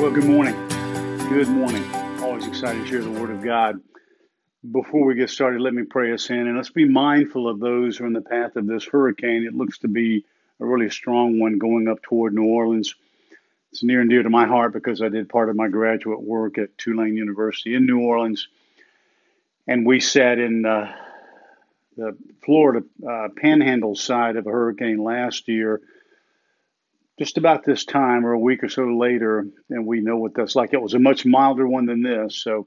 Well, good morning. Good morning. Always excited to share the Word of God. Before we get started, let me pray us in and let's be mindful of those who are in the path of this hurricane. It looks to be a really strong one going up toward New Orleans. It's near and dear to my heart because I did part of my graduate work at Tulane University in New Orleans. And we sat in uh, the Florida uh, panhandle side of a hurricane last year just about this time or a week or so later, and we know what that's like. It was a much milder one than this. So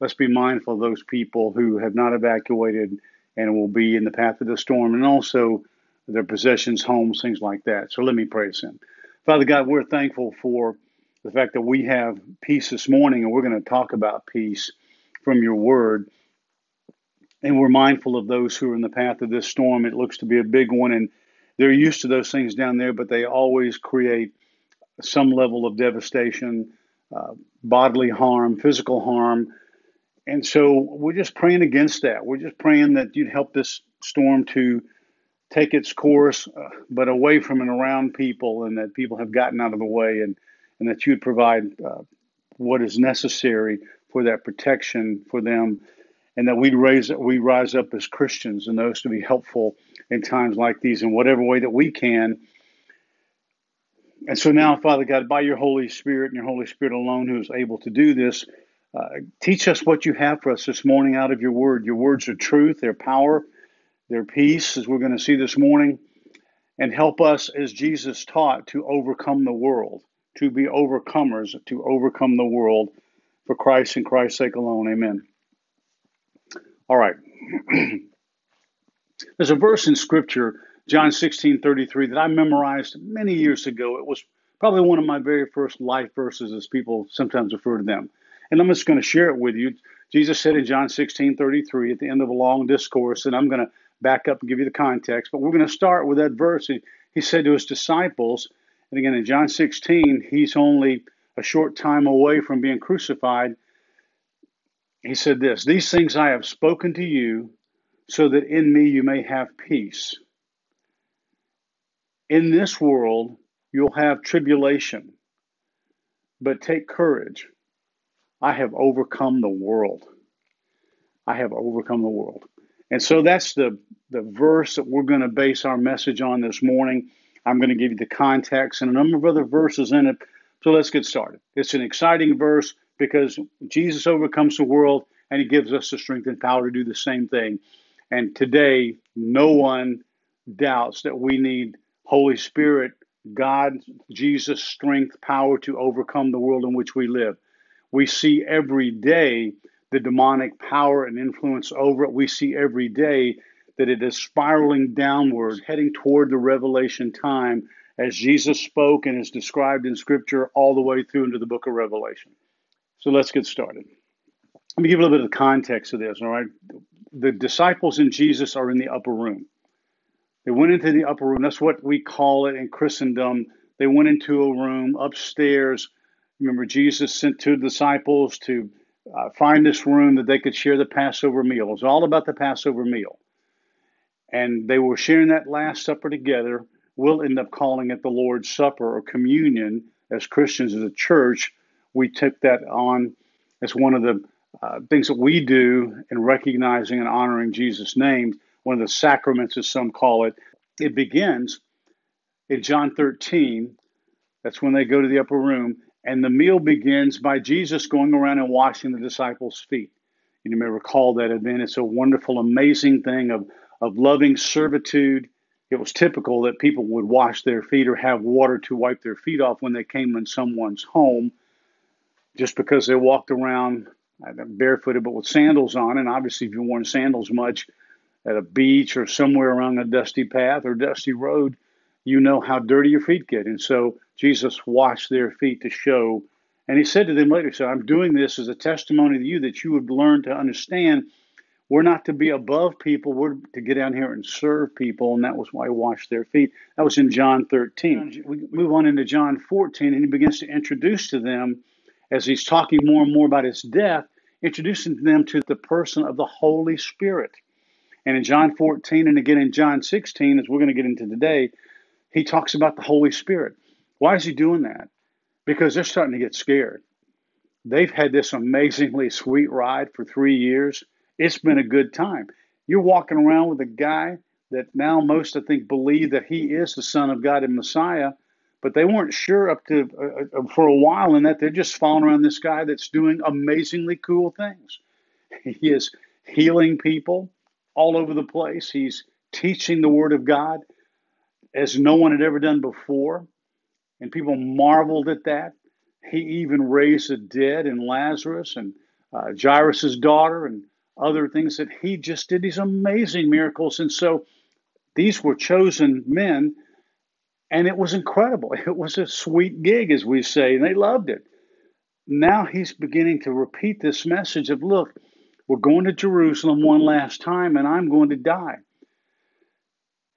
let's be mindful of those people who have not evacuated and will be in the path of the storm, and also their possessions, homes, things like that. So let me us in. Father God, we're thankful for the fact that we have peace this morning, and we're going to talk about peace from your word. And we're mindful of those who are in the path of this storm. It looks to be a big one, and they're used to those things down there, but they always create some level of devastation, uh, bodily harm, physical harm. And so we're just praying against that. We're just praying that you'd help this storm to take its course, uh, but away from and around people, and that people have gotten out of the way, and, and that you'd provide uh, what is necessary for that protection for them, and that we'd raise we rise up as Christians and those to be helpful in times like these in whatever way that we can. And so now, Father God, by your Holy Spirit and your Holy Spirit alone, who is able to do this, uh, teach us what you have for us this morning out of your word. Your words are truth, they're power, they're peace, as we're going to see this morning. And help us, as Jesus taught, to overcome the world, to be overcomers, to overcome the world for Christ and Christ's sake alone. Amen. All right. There's a verse in Scripture, John 16 33, that I memorized many years ago. It was probably one of my very first life verses, as people sometimes refer to them. And I'm just going to share it with you. Jesus said in John 16 33 at the end of a long discourse, and I'm going to back up and give you the context, but we're going to start with that verse. He, he said to his disciples, and again in John 16, he's only a short time away from being crucified. He said this These things I have spoken to you so that in me you may have peace. In this world, you'll have tribulation, but take courage. I have overcome the world. I have overcome the world. And so that's the, the verse that we're going to base our message on this morning. I'm going to give you the context and a number of other verses in it. So let's get started. It's an exciting verse because Jesus overcomes the world and he gives us the strength and power to do the same thing. And today, no one doubts that we need Holy Spirit, God, Jesus' strength, power to overcome the world in which we live. We see every day the demonic power and influence over it. We see every day that it is spiraling downward, heading toward the revelation time as Jesus spoke and is described in Scripture all the way through into the book of Revelation. So let's get started. Let me give a little bit of context to this, all right? the disciples and Jesus are in the upper room. They went into the upper room. That's what we call it in Christendom. They went into a room upstairs. Remember, Jesus sent two disciples to uh, find this room that they could share the Passover meal. It was all about the Passover meal. And they were sharing that Last Supper together. We'll end up calling it the Lord's Supper or communion as Christians, as a church. We took that on as one of the uh, things that we do in recognizing and honoring Jesus' name, one of the sacraments, as some call it, it begins in John 13. That's when they go to the upper room, and the meal begins by Jesus going around and washing the disciples' feet. And you may recall that event. It's a wonderful, amazing thing of, of loving servitude. It was typical that people would wash their feet or have water to wipe their feet off when they came in someone's home just because they walked around uh, barefooted but with sandals on. And obviously, if you've worn sandals much at a beach or somewhere around a dusty path or dusty road, you know how dirty your feet get. And so Jesus washed their feet to show. And he said to them later, so I'm doing this as a testimony to you that you would learn to understand we're not to be above people, we're to get down here and serve people. And that was why he washed their feet. That was in John 13. We move on into John 14, and he begins to introduce to them as he's talking more and more about his death, introducing them to the person of the Holy Spirit. And in John 14 and again in John 16, as we're going to get into today, he talks about the Holy Spirit. Why is he doing that? because they're starting to get scared. They've had this amazingly sweet ride for three years. It's been a good time. You're walking around with a guy that now most, I think, believe that he is the Son of God and Messiah, but they weren't sure up to uh, uh for a while in that they're just following around this guy that's doing amazingly cool things. He is healing people all over the place. He's teaching the Word of God as no one had ever done before. And people marveled at that. He even raised the dead and Lazarus and uh, Jairus' daughter and other things that he just did these amazing miracles. And so these were chosen men, and it was incredible. It was a sweet gig, as we say, and they loved it. Now he's beginning to repeat this message of look, we're going to Jerusalem one last time, and I'm going to die.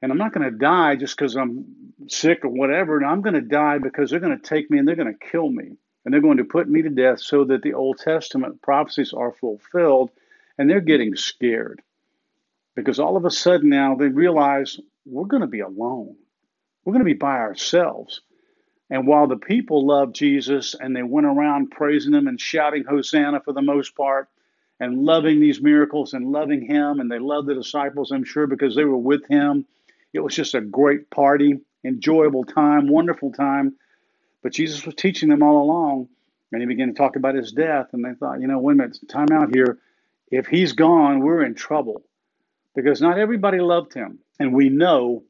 And I'm not going to die just because I'm sick or whatever. And I'm going to die because they're going to take me and they're going to kill me. And they're going to put me to death so that the Old Testament prophecies are fulfilled. And they're getting scared because all of a sudden now they realize we're going to be alone. We're going to be by ourselves. And while the people loved Jesus and they went around praising him and shouting Hosanna for the most part, and loving these miracles and loving him. And they loved the disciples, I'm sure, because they were with him. It was just a great party, enjoyable time, wonderful time. But Jesus was teaching them all along. And he began to talk about his death. And they thought, you know, wait a minute, time out here. If he's gone, we're in trouble because not everybody loved him. And we know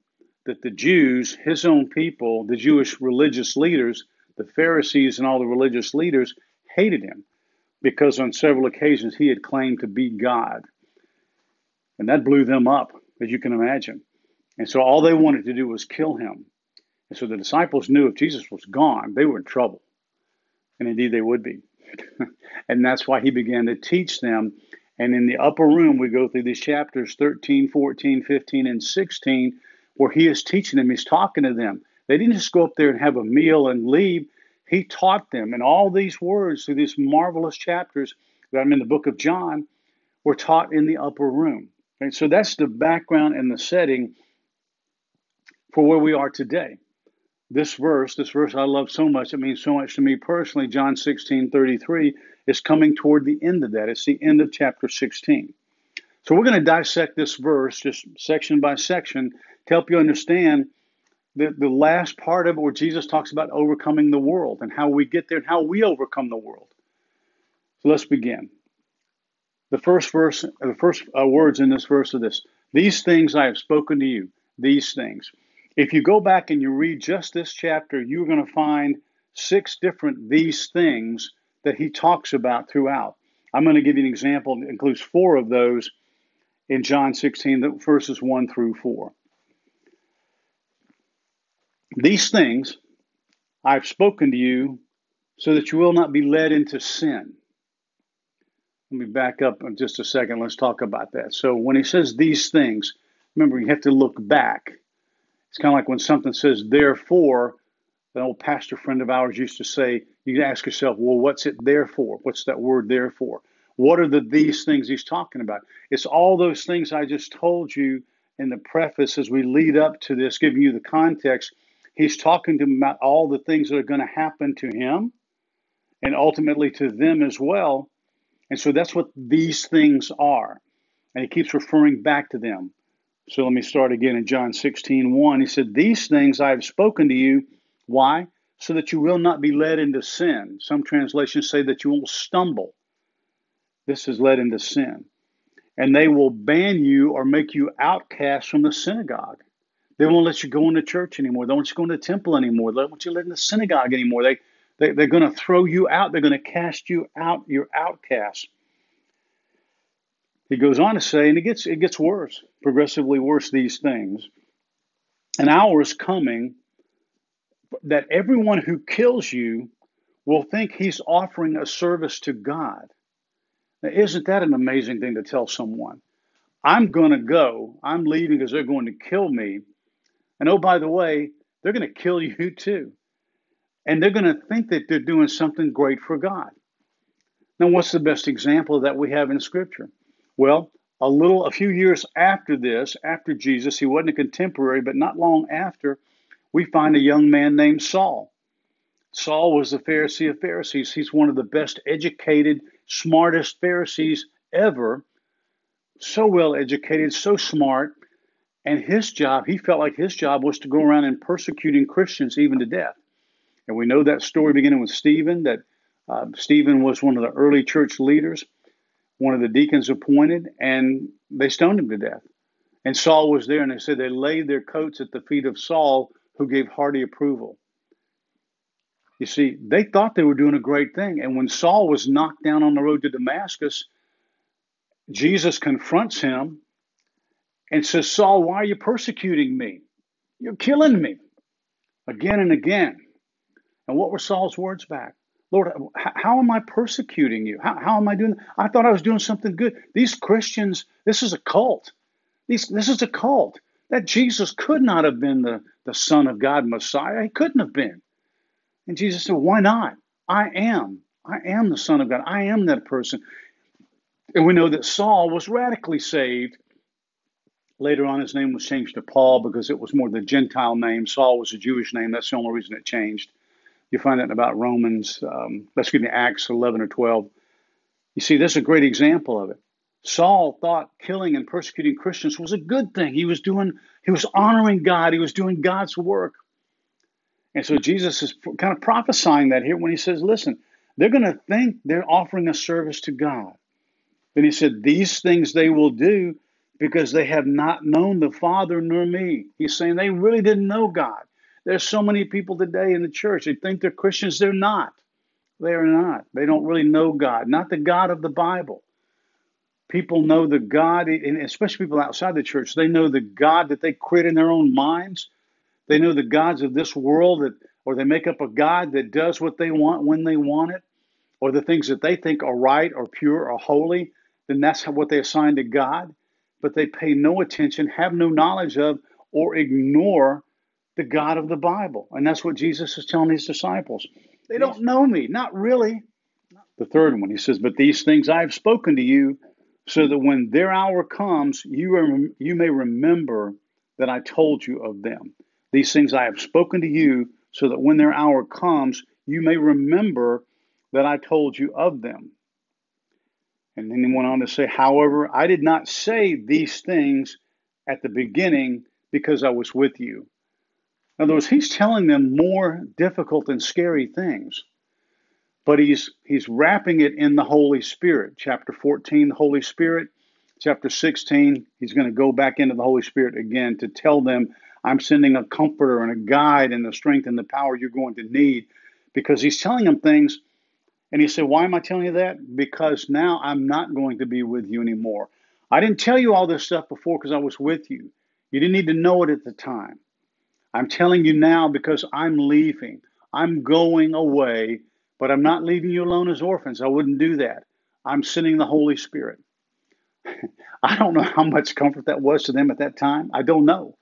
that the Jews, his own people, the Jewish religious leaders, the Pharisees, and all the religious leaders hated him because on several occasions he had claimed to be God. And that blew them up, as you can imagine. And so all they wanted to do was kill him. And so the disciples knew if Jesus was gone, they were in trouble. And indeed they would be. and that's why he began to teach them. And in the upper room, we go through these chapters 13, 14, 15, and 16, where he is teaching them. He's talking to them. They didn't just go up there and have a meal and leave. He taught them, and all these words through these marvelous chapters that I'm in the book of John were taught in the upper room. And so that's the background and the setting for where we are today. This verse, this verse I love so much, it means so much to me personally, John 16 33, is coming toward the end of that. It's the end of chapter 16. So we're going to dissect this verse just section by section to help you understand the, the last part of it where Jesus talks about overcoming the world and how we get there and how we overcome the world. So let's begin. The first verse, the first uh, words in this verse are this These things I have spoken to you, these things. If you go back and you read just this chapter, you're going to find six different these things that he talks about throughout. I'm going to give you an example that includes four of those in John 16, the verses 1 through 4. These things I've spoken to you so that you will not be led into sin. Let me back up in just a second. Let's talk about that. So, when he says these things, remember, you have to look back. It's kind of like when something says, therefore, an old pastor friend of ours used to say, you can ask yourself, well, what's it there for? What's that word there for? What are the these things he's talking about? It's all those things I just told you in the preface as we lead up to this, giving you the context He's talking to them about all the things that are going to happen to him and ultimately to them as well. And so that's what these things are. And he keeps referring back to them. So let me start again in John 16, 1. He said, These things I have spoken to you. Why? So that you will not be led into sin. Some translations say that you won't stumble. This is led into sin. And they will ban you or make you outcast from the synagogue. They won't let you go into church anymore. They won't let you go into the temple anymore. They won't let you live in the synagogue anymore. They, they, they're going to throw you out. They're going to cast you out. You're outcast. He goes on to say, and it gets, it gets worse, progressively worse, these things. An hour is coming that everyone who kills you will think he's offering a service to God. Now, isn't that an amazing thing to tell someone? I'm going to go. I'm leaving because they're going to kill me. And oh, by the way, they're going to kill you too. And they're going to think that they're doing something great for God. Now, what's the best example that we have in Scripture? Well, a little, a few years after this, after Jesus, he wasn't a contemporary, but not long after, we find a young man named Saul. Saul was the Pharisee of Pharisees. He's one of the best educated, smartest Pharisees ever. So well educated, so smart. And his job, he felt like his job was to go around and persecuting Christians even to death. And we know that story beginning with Stephen, that uh, Stephen was one of the early church leaders, one of the deacons appointed, and they stoned him to death. And Saul was there, and they said they laid their coats at the feet of Saul, who gave hearty approval. You see, they thought they were doing a great thing. And when Saul was knocked down on the road to Damascus, Jesus confronts him and says, Saul, why are you persecuting me? You're killing me again and again. And what were Saul's words back? Lord, how am I persecuting you? How, how am I doing? I thought I was doing something good. These Christians, this is a cult. These, this is a cult. That Jesus could not have been the, the Son of God, Messiah. He couldn't have been. And Jesus said, Why not? I am. I am the Son of God. I am that person. And we know that Saul was radically saved. Later on, his name was changed to Paul because it was more the Gentile name. Saul was a Jewish name. That's the only reason it changed. You find that in about Romans, um, excuse me, Acts 11 or 12. You see, this is a great example of it. Saul thought killing and persecuting Christians was a good thing. He was doing, he was honoring God. He was doing God's work. And so Jesus is kind of prophesying that here when he says, listen, they're going to think they're offering a service to God. Then he said, These things they will do because they have not known the Father nor me. He's saying they really didn't know God. There's so many people today in the church, they think they're Christians. They're not. They are not. They don't really know God, not the God of the Bible. People know the God, and especially people outside the church, they know the God that they create in their own minds. They know the gods of this world that or they make up a God that does what they want when they want it, or the things that they think are right or pure or holy then that's what they assign to God. But they pay no attention, have no knowledge of, or ignore the God of the Bible. And that's what Jesus is telling his disciples. They don't know me, not really. The third one, he says, But these things I have spoken to you, so that when their hour comes, you, are, you may remember that I told you of them. These things I have spoken to you, so that when their hour comes, you may remember that I told you of them. And then he went on to say, However, I did not say these things at the beginning because I was with you. In other words, he's telling them more difficult and scary things, but he's he's wrapping it in the Holy Spirit. Chapter 14, the Holy Spirit. Chapter 16, he's going to go back into the Holy Spirit again to tell them, I'm sending a comforter and a guide and the strength and the power you're going to need. Because he's telling them things and he said, Why am I telling you that? Because now I'm not going to be with you anymore. I didn't tell you all this stuff before because I was with you. You didn't need to know it at the time. I'm telling you now because I'm leaving. I'm going away, but I'm not leaving you alone as orphans. I wouldn't do that. I'm sending the Holy Spirit. I don't know how much comfort that was to them at that time. I don't know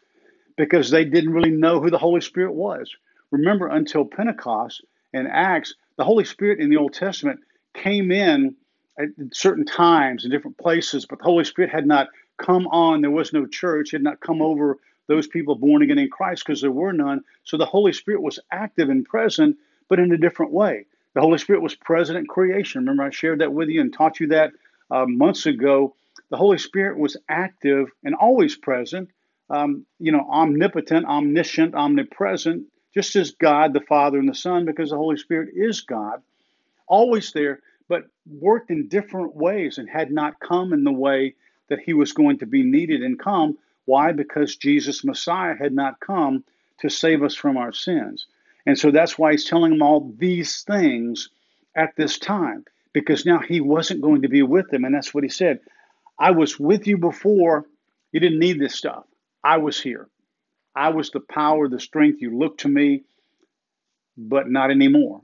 because they didn't really know who the Holy Spirit was. Remember, until Pentecost and Acts, the Holy Spirit in the Old Testament came in at certain times in different places, but the Holy Spirit had not come on. There was no church, had not come over those people born again in Christ because there were none. So the Holy Spirit was active and present, but in a different way. The Holy Spirit was present in creation. Remember, I shared that with you and taught you that uh, months ago. The Holy Spirit was active and always present, um, you know, omnipotent, omniscient, omnipresent, just as God, the Father, and the Son, because the Holy Spirit is God, always there, but worked in different ways and had not come in the way that he was going to be needed and come. Why? Because Jesus, Messiah, had not come to save us from our sins. And so that's why he's telling them all these things at this time, because now he wasn't going to be with them. And that's what he said I was with you before. You didn't need this stuff. I was here. I was the power, the strength. You look to me, but not anymore.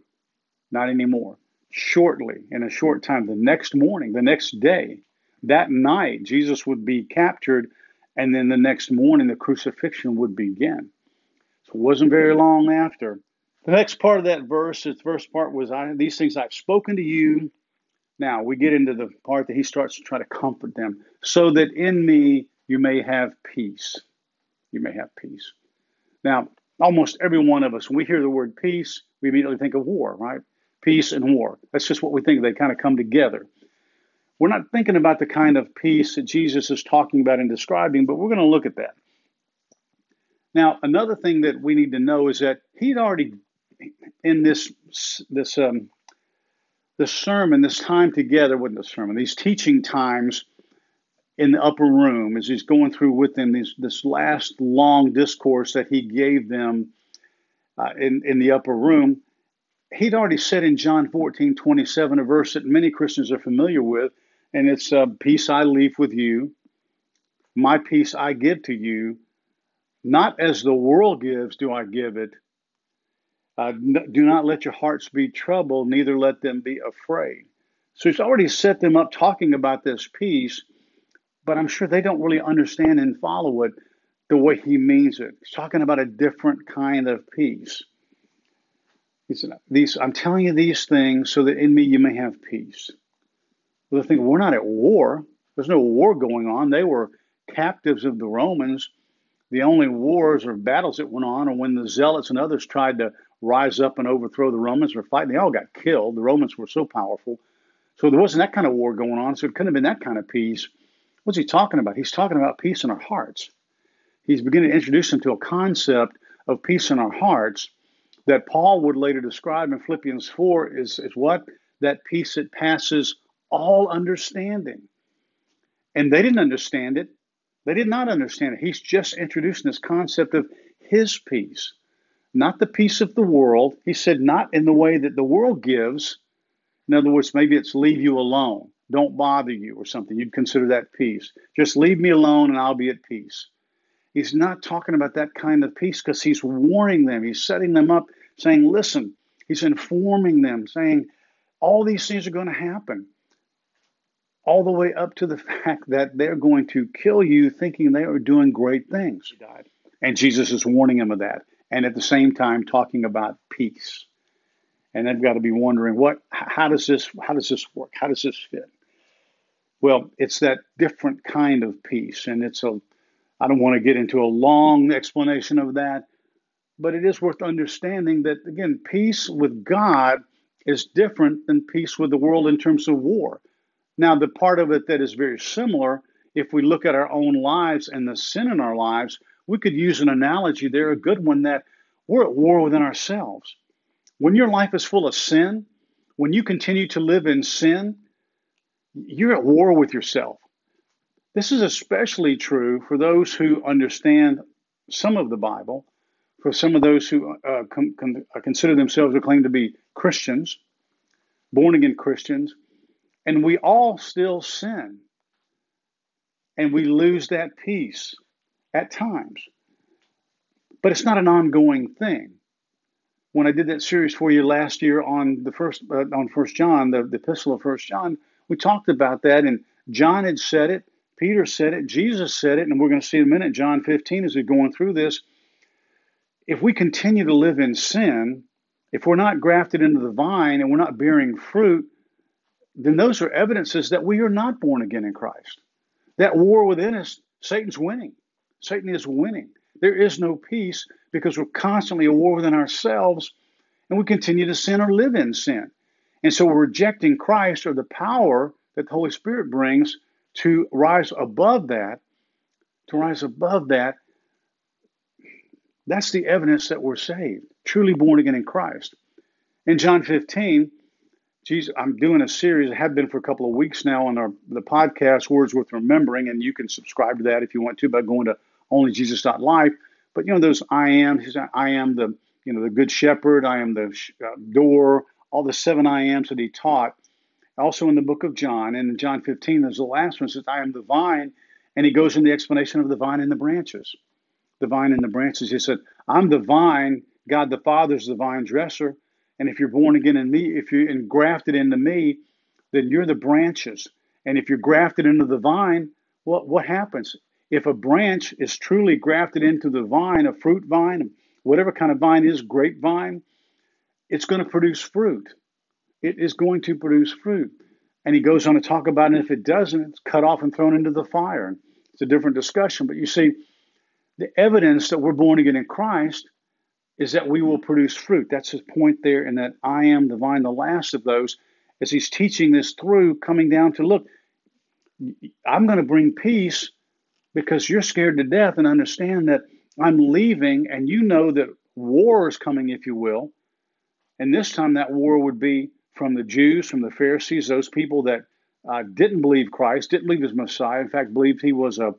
Not anymore. Shortly, in a short time, the next morning, the next day, that night, Jesus would be captured, and then the next morning, the crucifixion would begin. So it wasn't very long after. The next part of that verse, the first part was, I, These things I've spoken to you. Now we get into the part that he starts to try to comfort them, so that in me you may have peace you may have peace. Now, Almost every one of us, when we hear the word peace, we immediately think of war, right? Peace and war. That's just what we think. They kind of come together. We're not thinking about the kind of peace that Jesus is talking about and describing, but we're going to look at that. Now, another thing that we need to know is that he'd already, in this this um, this sermon, this time together with the sermon, these teaching times in the upper room, as he's going through with them these, this last long discourse that he gave them uh, in in the upper room, he'd already said in John 14, 27, a verse that many Christians are familiar with, and it's uh, peace I leave with you, my peace I give to you not as the world gives, do I give it. Uh, do not let your hearts be troubled, neither let them be afraid. So he's already set them up talking about this peace, but I'm sure they don't really understand and follow it the way he means it. He's talking about a different kind of peace. He said, these, I'm telling you these things so that in me you may have peace. Well, they think we're not at war. There's no war going on. They were captives of the Romans the only wars or battles that went on are when the Zealots and others tried to rise up and overthrow the Romans or fight. They all got killed. The Romans were so powerful. So there wasn't that kind of war going on. So it couldn't have been that kind of peace. What's he talking about? He's talking about peace in our hearts. He's beginning to introduce them to a concept of peace in our hearts that Paul would later describe in Philippians 4 is, is what? That peace that passes all understanding. And they didn't understand it they did not understand it. He's just introducing this concept of his peace, not the peace of the world. He said, not in the way that the world gives. In other words, maybe it's leave you alone, don't bother you, or something. You'd consider that peace. Just leave me alone and I'll be at peace. He's not talking about that kind of peace because he's warning them. He's setting them up, saying, listen, he's informing them, saying, all these things are going to happen all the way up to the fact that they're going to kill you thinking they are doing great things. And Jesus is warning them of that. And at the same time talking about peace. And they've got to be wondering what how does this how does this work? How does this fit? Well, it's that different kind of peace. And it's a I don't want to get into a long explanation of that, but it is worth understanding that again, peace with God is different than peace with the world in terms of war. Now, the part of it that is very similar, if we look at our own lives and the sin in our lives, we could use an analogy there, a good one, that we're at war within ourselves. When your life is full of sin, when you continue to live in sin, you're at war with yourself. This is especially true for those who understand some of the Bible, for some of those who uh, con- con- consider themselves or claim to be Christians, born again Christians. And we all still sin. And we lose that peace at times. But it's not an ongoing thing. When I did that series for you last year on the first uh, on First John, the, the epistle of First John, we talked about that, and John had said it, Peter said it, Jesus said it, and we're going to see in a minute, John 15, as we're going through this. If we continue to live in sin, if we're not grafted into the vine and we're not bearing fruit, then those are evidences that we are not born again in Christ. That war within us, Satan's winning. Satan is winning. There is no peace because we're constantly at war within ourselves and we continue to sin or live in sin. And so we're rejecting Christ or the power that the Holy Spirit brings to rise above that, to rise above that. That's the evidence that we're saved, truly born again in Christ. In John 15, Jesus, I'm doing a series. I have been for a couple of weeks now on our the podcast Words Worth Remembering, and you can subscribe to that if you want to by going to onlyjesus.life. But you know those I am. I am the you know the good shepherd. I am the uh, door. All the seven I ams that he taught. Also in the book of John, and in John 15, there's the last one says, "I am the vine," and he goes in the explanation of the vine and the branches. The vine and the branches. He said, "I'm the vine. God the Father is the vine dresser." And if you're born again in me, if you're engrafted into me, then you're the branches. And if you're grafted into the vine, what, what happens? If a branch is truly grafted into the vine, a fruit vine, whatever kind of vine is, grapevine, it's going to produce fruit. It is going to produce fruit. And he goes on to talk about it. If it doesn't, it's cut off and thrown into the fire. It's a different discussion. But you see, the evidence that we're born again in Christ is that we will produce fruit. That's his point there, and that I am the vine, the last of those, as he's teaching this through, coming down to look, I'm going to bring peace because you're scared to death and understand that I'm leaving, and you know that war is coming, if you will. And this time, that war would be from the Jews, from the Pharisees, those people that uh, didn't believe Christ, didn't believe his Messiah, in fact, believed he was a,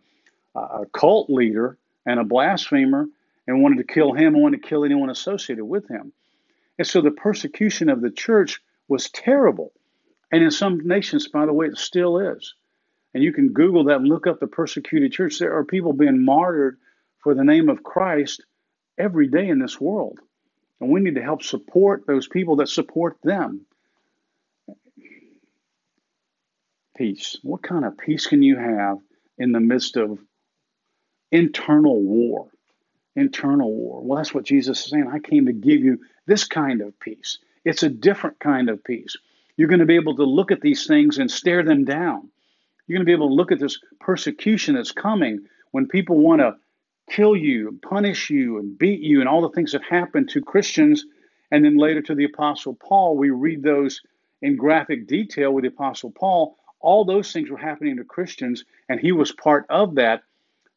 a cult leader and a blasphemer and wanted to kill him and wanted to kill anyone associated with him. And so the persecution of the church was terrible. And in some nations, by the way, it still is. And you can Google that and look up the persecuted church. There are people being martyred for the name of Christ every day in this world. And we need to help support those people that support them. Peace. What kind of peace can you have in the midst of internal war? internal war. Well, that's what Jesus is saying. I came to give you this kind of peace. It's a different kind of peace. You're going to be able to look at these things and stare them down. You're going to be able to look at this persecution that's coming when people want to kill you, and punish you, and beat you, and all the things that happen to Christians. And then later to the Apostle Paul, we read those in graphic detail with the Apostle Paul. All those things were happening to Christians, and he was part of that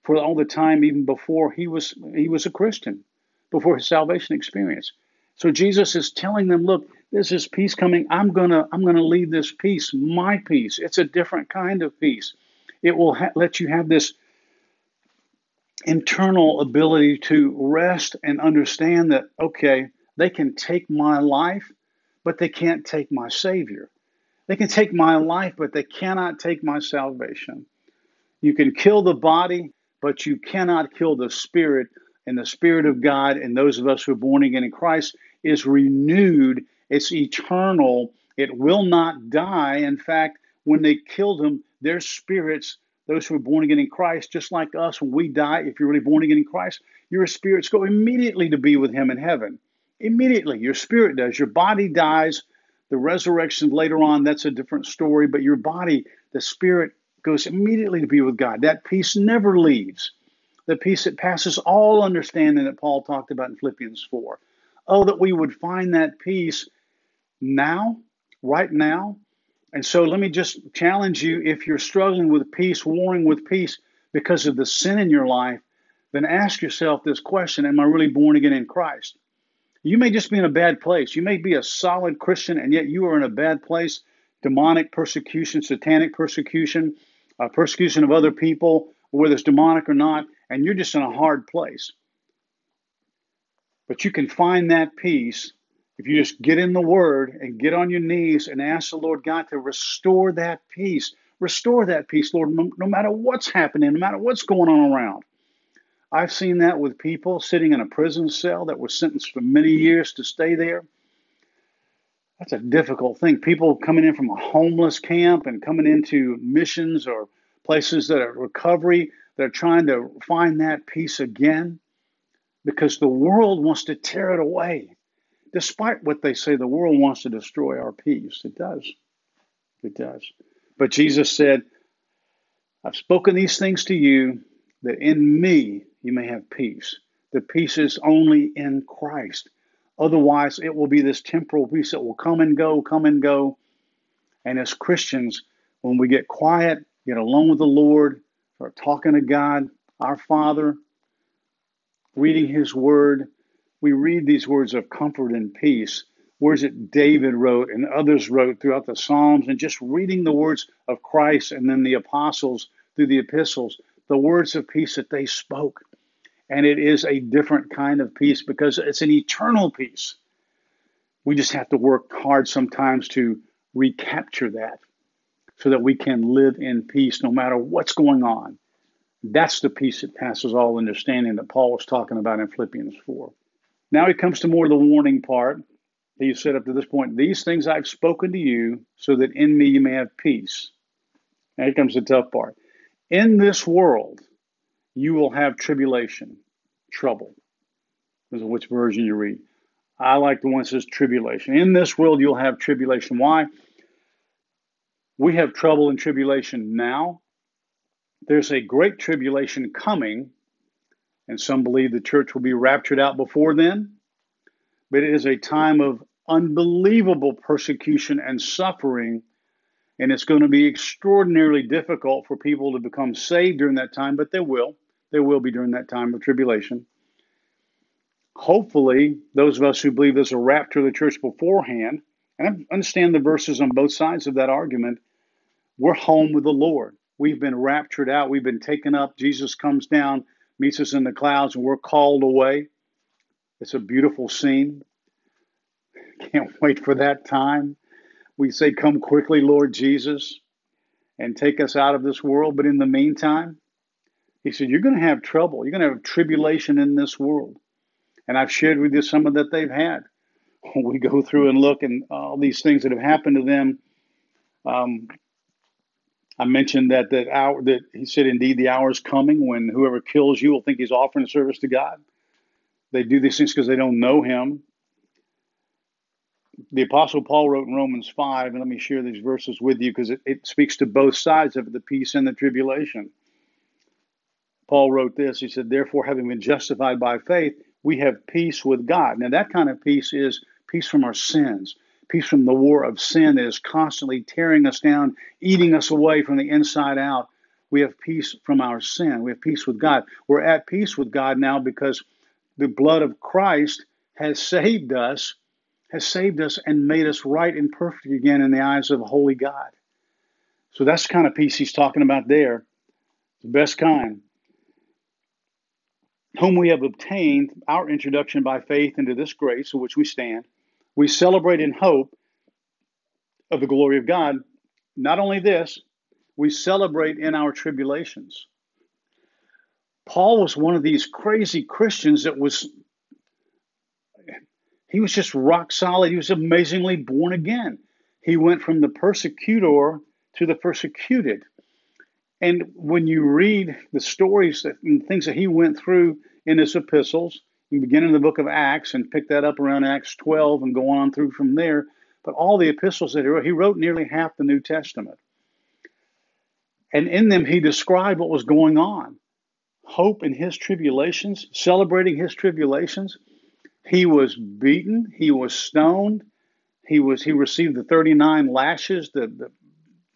for all the time even before he was he was a Christian, before his salvation experience. So Jesus is telling them, look, this is peace coming. I'm gonna I'm gonna lead this peace, my peace. It's a different kind of peace. It will ha- let you have this internal ability to rest and understand that okay, they can take my life, but they can't take my Savior. They can take my life, but they cannot take my salvation. You can kill the body, but you cannot kill the spirit. And the spirit of God and those of us who are born again in Christ is renewed. It's eternal. It will not die. In fact, when they killed him, their spirits, those who are born again in Christ, just like us, when we die, if you're really born again in Christ, your spirits go immediately to be with him in heaven. Immediately, your spirit does. Your body dies. The resurrection later on, that's a different story, but your body, the spirit goes immediately to be with God. That peace never leaves. The peace that passes all understanding that Paul talked about in Philippians 4. Oh, that we would find that peace now, right now. And so let me just challenge you if you're struggling with peace, warring with peace because of the sin in your life, then ask yourself this question Am I really born again in Christ? You may just be in a bad place. You may be a solid Christian, and yet you are in a bad place demonic persecution, satanic persecution uh, persecution of other people, whether it's demonic or not, and you're just in a hard place. But you can find that peace if you just get in the Word and get on your knees and ask the Lord God to restore that peace. Restore that peace, Lord, no, matter what's happening, no matter what's going on around. I've seen that with people sitting in a prison cell that were sentenced for many years to stay there. That's a difficult thing. People coming in from a homeless camp and coming into missions or places that are recovery, they're trying to find that peace again because the world wants to tear it away. Despite what they say, the world wants to destroy our peace. It does. It does. But Jesus said, I've spoken these things to you that in me you may have peace. The peace is only in Christ. Otherwise, it will be this temporal peace that will come and go, come and go. And as Christians, when we get quiet, get alone with the Lord, start talking to God, our Father, reading His Word, we read these words of comfort and peace, words that David wrote and others wrote throughout the Psalms, and just reading the words of Christ and then the apostles through the epistles, the words of peace that they spoke. And it is a different kind of peace because it's an eternal peace. We just have to work hard sometimes to recapture that so that we can live in peace no matter what's going on. That's the peace that passes all understanding that Paul was talking about in Philippians 4. Now he comes to more of the warning part. He said up to this point, These things I've spoken to you so that in me you may have peace. Now here comes the tough part. In this world, you will have tribulation, trouble. Is which version you read. I like the one that says tribulation. In this world, you'll have tribulation. Why? We have trouble and tribulation now. There's a great tribulation coming, and some believe the church will be raptured out before then. but it is a time of unbelievable persecution and suffering. And it's going to be extraordinarily difficult for people to become saved during that time, but they will. They will be during that time of tribulation. Hopefully, those of us who believe there's a rapture of the church beforehand, and I understand the verses on both sides of that argument, we're home with the Lord. We've been raptured out. We've been taken up. Jesus comes down, meets us in the clouds, and we're called away. It's a beautiful scene. Can't wait for that time. We say, Come quickly, Lord Jesus, and take us out of this world. But in the meantime, he said, You're going to have trouble. You're going to have tribulation in this world. And I've shared with you some of that they've had. We go through and look and all these things that have happened to them. Um, I mentioned that that hour that he said, indeed, the hour is coming when whoever kills you will think he's offering service to God. They do these things because they don't know him the Apostle Paul wrote in Romans 5, and let me share these verses with you because it, it speaks to both sides of the peace and the tribulation. Paul wrote this He said, Therefore, having been justified by faith, we have peace with God. Now, that kind of peace is peace from our sins, peace from the war of sin that is constantly tearing us down, eating us away from the inside out. We have peace from our sin. We have peace with God. We're at peace with God now because the blood of Christ has saved us has saved us and made us right and perfect again in the eyes of a holy God. So that's the kind of peace he's talking about there. The best kind. Whom we have obtained our introduction by faith into this grace in which we stand. We celebrate in hope of the glory of God. Not only this, we celebrate in our tribulations. Paul was one of these crazy Christians that was he was just rock solid. He was amazingly born again. He went from the persecutor to the persecuted. And when you read the stories and things that he went through in his epistles, begin in the book of Acts and pick that up around Acts 12 and go on through from there. But all the epistles that he wrote, he wrote nearly half the New Testament. And in them, he described what was going on hope in his tribulations, celebrating his tribulations he was beaten, he was stoned, he was he received the 39 lashes, the, the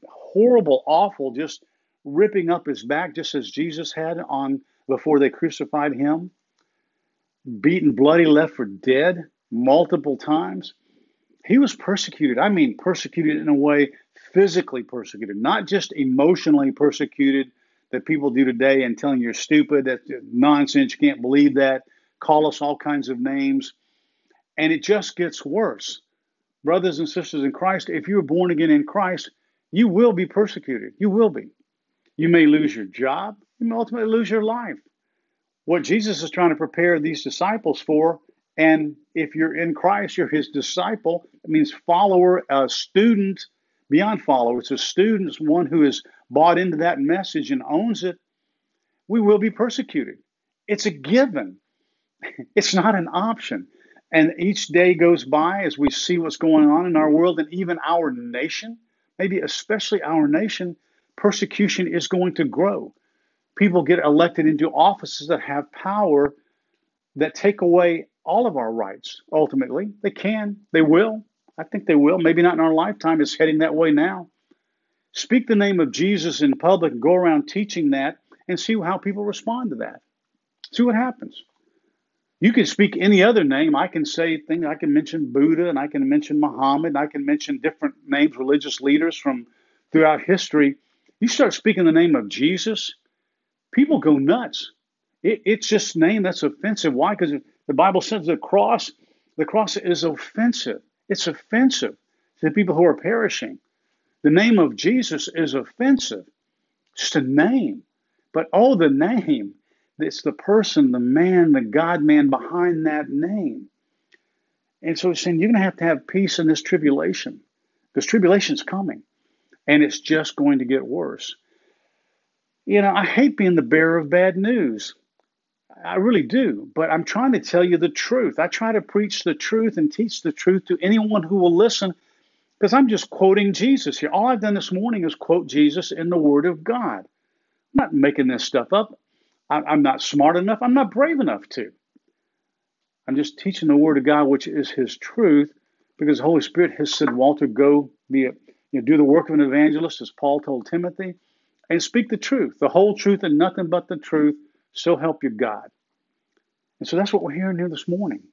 horrible, awful, just ripping up his back, just as Jesus had on before they crucified him. Beaten, bloody, left for dead multiple times. He was persecuted. I mean, persecuted in a way physically persecuted, not just emotionally persecuted that people do today and telling you're stupid, that's nonsense, you can't believe that call us all kinds of names. And it just gets worse. Brothers and sisters in Christ, if you're born again in Christ, you will be persecuted. You will be. You may lose your job. You may ultimately lose your life. What Jesus is trying to prepare these disciples for, and if you're in Christ, you're his disciple. It means follower, uh, a student, beyond follower. It's a student, it's one who is bought into that message and owns it. We will be persecuted. It's a given. It's not an option. And each day goes by as we see what's going on in our world and even our nation, maybe especially our nation, persecution is going to grow. People get elected into offices that have power that take away all of our rights ultimately. They can, they will. I think they will. Maybe not in our lifetime. It's heading that way now. Speak the name of Jesus in public, and go around teaching that, and see how people respond to that. See what happens. You can speak any other name. I can say things. I can mention Buddha, and I can mention Muhammad, and I can mention different names, religious leaders from throughout history. You start speaking the name of Jesus, people go nuts. It, it's just name that's offensive. Why? Because the Bible says the cross, the cross is offensive. It's offensive to people who are perishing. The name of Jesus is offensive. Just a name. But oh, the name. It's the person, the man, the God man behind that name. And so he's saying you're going to have to have peace in this tribulation because tribulation's coming and it's just going to get worse. You know, I hate being the bearer of bad news. I really do, but I'm trying to tell you the truth. I try to preach the truth and teach the truth to anyone who will listen because I'm just quoting Jesus here. All I've done this morning is quote Jesus in the Word of God. I'm not making this stuff up. I'm not smart enough. I'm not brave enough to. I'm just teaching the Word of God, which is His truth, because the Holy Spirit has said, Walter, go be a, you know, do the work of an evangelist, as Paul told Timothy, and speak the truth, the whole truth and nothing but the truth. So help you God. And so that's what we're hearing here this morning.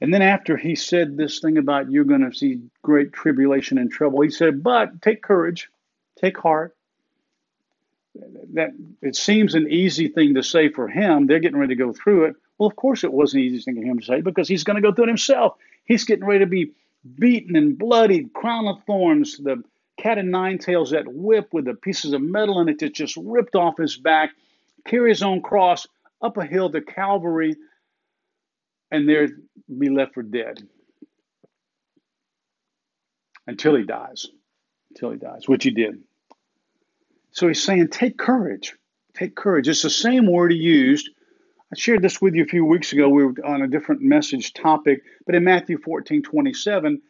And then after he said this thing about you're going to see great tribulation and trouble, he said, but take courage, take heart. That it seems an easy thing to say for him. They're getting ready to go through it. Well, of course it was an easy thing for him to say because he's going to go through it himself. He's getting ready to be beaten and bloodied, crown of thorns, the cat and nine tails, that whip with the pieces of metal in it that just ripped off his back, carry his own cross up a hill to Calvary, and there be left for dead until he dies. Until he dies, which he did. So he's saying, take courage. Take courage. It's the same word he used. I shared this with you a few weeks ago. We were on a different message topic, but in Matthew 14 27,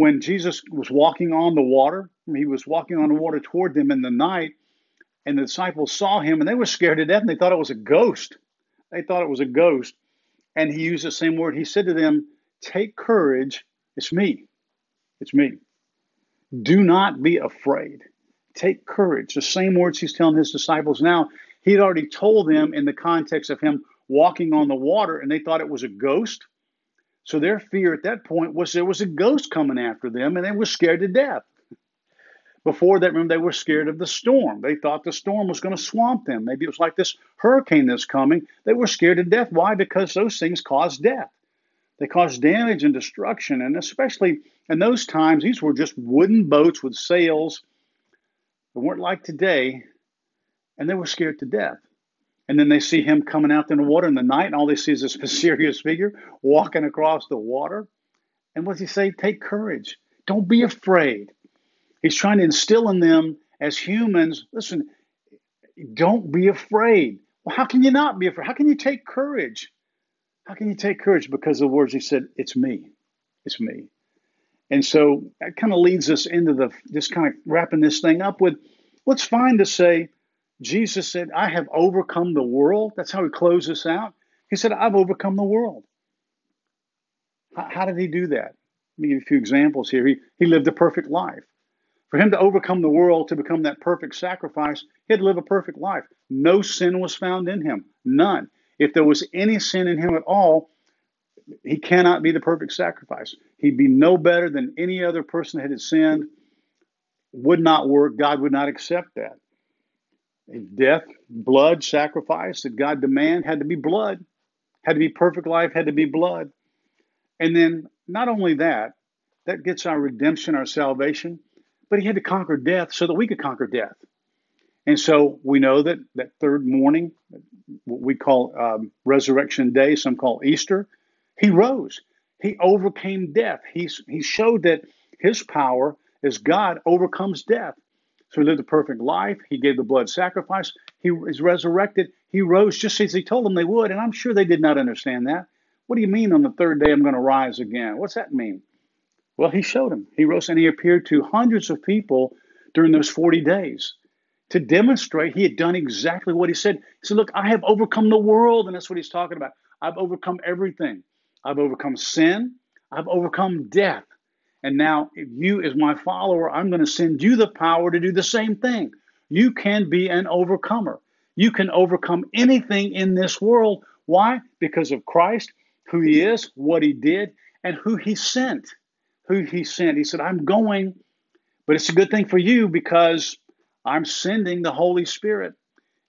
when Jesus was walking on the water, he was walking on the water toward them in the night, and the disciples saw him and they were scared to death and they thought it was a ghost. They thought it was a ghost. And he used the same word. He said to them, Take courage. It's me. It's me. Do not be afraid. Take courage. The same words he's telling his disciples now. He had already told them in the context of him walking on the water, and they thought it was a ghost. So their fear at that point was there was a ghost coming after them, and they were scared to death. Before that, remember, they were scared of the storm. They thought the storm was going to swamp them. Maybe it was like this hurricane that's coming. They were scared to death. Why? Because those things cause death. They cause damage and destruction. And especially in those times, these were just wooden boats with sails. They weren't like today. And they were scared to death. And then they see him coming out in the water in the night, and all they see is this mysterious figure walking across the water. And what does he say? Take courage. Don't be afraid. He's trying to instill in them as humans listen, don't be afraid. Well, how can you not be afraid? How can you take courage? How can you take courage? Because of the words he said, It's me. It's me. And so that kind of leads us into the just kind of wrapping this thing up with what's fine to say, Jesus said, I have overcome the world. That's how he closes out. He said, I've overcome the world. How, how did he do that? Let me give you a few examples here. He, he lived a perfect life. For him to overcome the world, to become that perfect sacrifice, he had to live a perfect life. No sin was found in him. None. If there was any sin in him at all, he cannot be the perfect sacrifice. He'd be no better than any other person that had sinned. Would not work. God would not accept that. Death, blood, sacrifice that God demand had to be blood, had to be perfect life, had to be blood. And then not only that, that gets our redemption, our salvation but he had to conquer death so that we could conquer death. And so we know that that third morning, what we call um, Resurrection Day, some call Easter, he rose. He overcame death. He, he showed that his power as God overcomes death. So he lived a perfect life. He gave the blood sacrifice. He is resurrected. He rose just as he told them they would. And I'm sure they did not understand that. What do you mean on the third day I'm going to rise again? What's that mean? Well, he showed him. He rose and he appeared to hundreds of people during those 40 days to demonstrate he had done exactly what he said. He said, Look, I have overcome the world. And that's what he's talking about. I've overcome everything. I've overcome sin. I've overcome death. And now, if you, as my follower, I'm going to send you the power to do the same thing. You can be an overcomer. You can overcome anything in this world. Why? Because of Christ, who he is, what he did, and who he sent who he sent. He said, I'm going, but it's a good thing for you because I'm sending the Holy Spirit.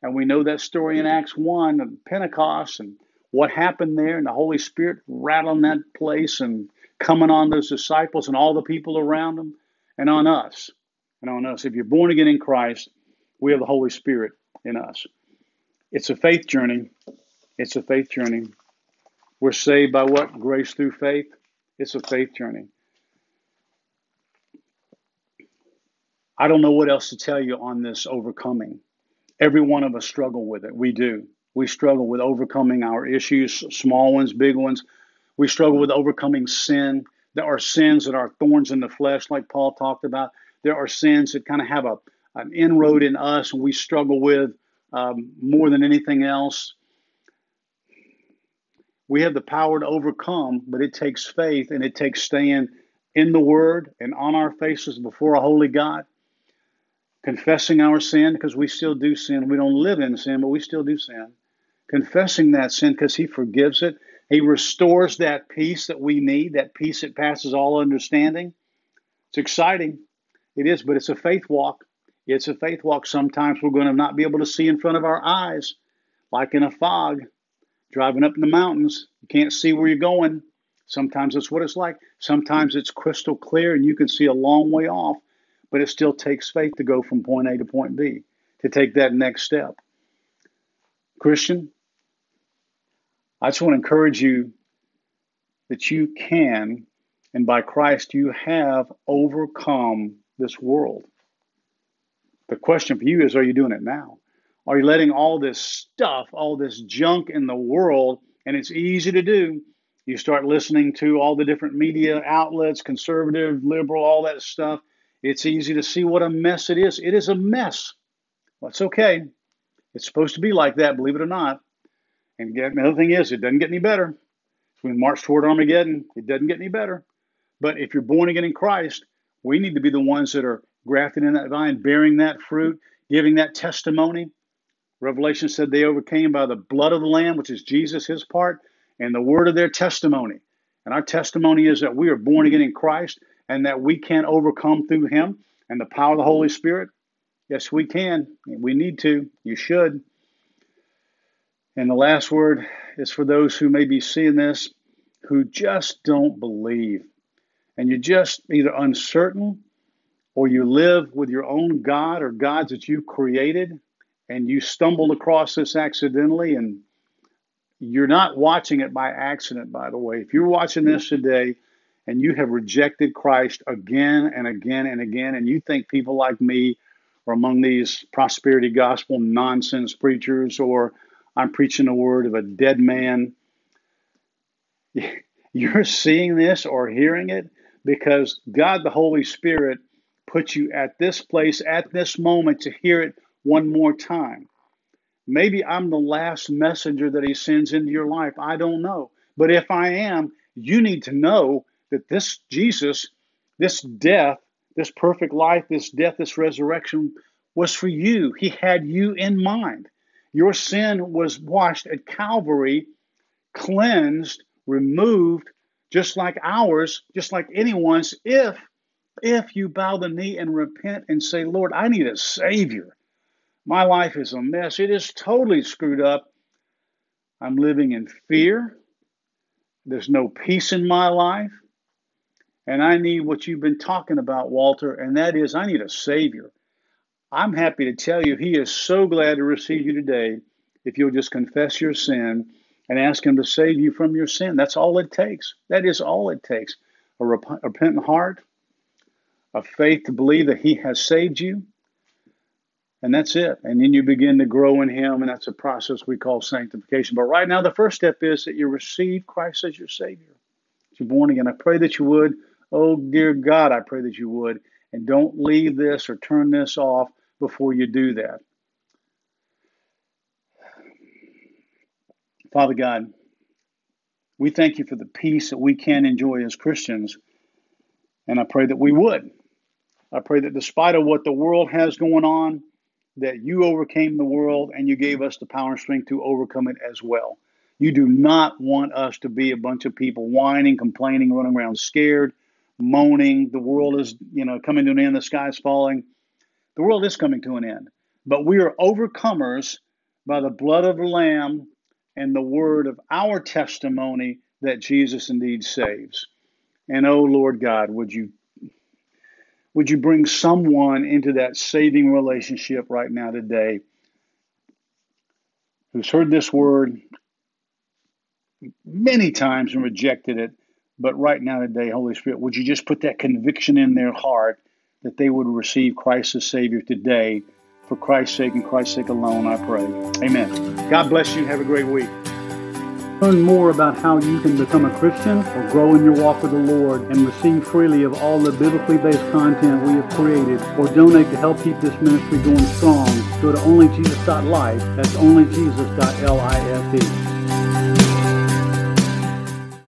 And we know that story in Acts 1 of Pentecost and what happened there, and the Holy Spirit rattling that place and coming on those disciples and all the people around them and on us. And on us. If you're born again in Christ, we have the Holy Spirit in us. It's a faith journey. It's a faith journey. We're saved by what? Grace through faith. It's a faith journey. I don't know what else to tell you on this overcoming. Every one of us struggle with it. We do. We struggle with overcoming our issues, small ones, big ones. We struggle with overcoming sin. There are sins that are thorns in the flesh, like Paul talked about. There are sins that kind of have a, an inroad in us and we struggle with um, more than anything else. We have the power to overcome, but it takes faith and it takes staying in the Word and on our faces before a holy God, confessing our sin because we still do sin. We don't live in sin, but we still do sin. Confessing that sin because He forgives it. He restores that peace that we need, that peace that passes all understanding. It's exciting. It is, but it's a faith walk. It's a faith walk. Sometimes we're going to not be able to see in front of our eyes, like in a fog, driving up in the mountains. You can't see where you're going. Sometimes that's what it's like. Sometimes it's crystal clear and you can see a long way off, but it still takes faith to go from point A to point B, to take that next step. Christian, I just want to encourage you that you can, and by Christ, you have overcome this world. The question for you is are you doing it now? Are you letting all this stuff, all this junk in the world, and it's easy to do, you start listening to all the different media outlets, conservative, liberal, all that stuff. It's easy to see what a mess it is. It is a mess. It's okay. It's supposed to be like that, believe it or not. And the other thing is, it doesn't get any better. we march toward Armageddon, it doesn't get any better. But if you're born again in Christ, we need to be the ones that are grafted in that vine, bearing that fruit, giving that testimony. Revelation said they overcame by the blood of the Lamb, which is Jesus, his part, and the word of their testimony. And our testimony is that we are born again in Christ and that we can overcome through him and the power of the Holy Spirit. Yes, we can. We need to. You should. And the last word is for those who may be seeing this who just don't believe. And you're just either uncertain or you live with your own God or gods that you created and you stumbled across this accidentally and you're not watching it by accident, by the way. If you're watching this today and you have rejected Christ again and again and again, and you think people like me are among these prosperity gospel nonsense preachers, or I'm preaching the word of a dead man, you're seeing this or hearing it because God the Holy Spirit put you at this place at this moment to hear it one more time. Maybe I'm the last messenger that he sends into your life. I don't know. But if I am, you need to know that this Jesus, this death, this perfect life, this death, this resurrection was for you. He had you in mind. Your sin was washed at Calvary, cleansed, removed, just like ours, just like anyone's, if if you bow the knee and repent and say, Lord, I need a Savior. My life is a mess. It is totally screwed up. I'm living in fear. There's no peace in my life. And I need what you've been talking about, Walter, and that is I need a Savior. I'm happy to tell you, He is so glad to receive you today if you'll just confess your sin and ask Him to save you from your sin. That's all it takes. That is all it takes a repentant heart, a faith to believe that He has saved you, and that's it. And then you begin to grow in Him, and that's a process we call sanctification. But right now, the first step is that you receive Christ as your Savior. You're born again. I pray that you would. Oh, dear God, I pray that you would. And don't leave this or turn this off before you do that. Father God, we thank you for the peace that we can enjoy as Christians. And I pray that we would. I pray that despite of what the world has going on, that you overcame the world and you gave us the power and strength to overcome it as well. You do not want us to be a bunch of people whining, complaining, running around scared, moaning. The world is, you know, coming to an end, the sky's falling. The world is coming to an end. But we are overcomers by the blood of the Lamb and the word of our testimony that Jesus indeed saves. And oh Lord God, would you would you bring someone into that saving relationship right now today who's heard this word many times and rejected it, but right now today, Holy Spirit, would you just put that conviction in their heart that they would receive Christ as Savior today? For Christ's sake and Christ's sake alone, I pray. Amen. God bless you. Have a great week. Learn more about how you can become a Christian or grow in your walk with the Lord and receive freely of all the biblically based content we have created or donate to help keep this ministry going strong. Go to onlyjesus.life. That's onlyjesus.life.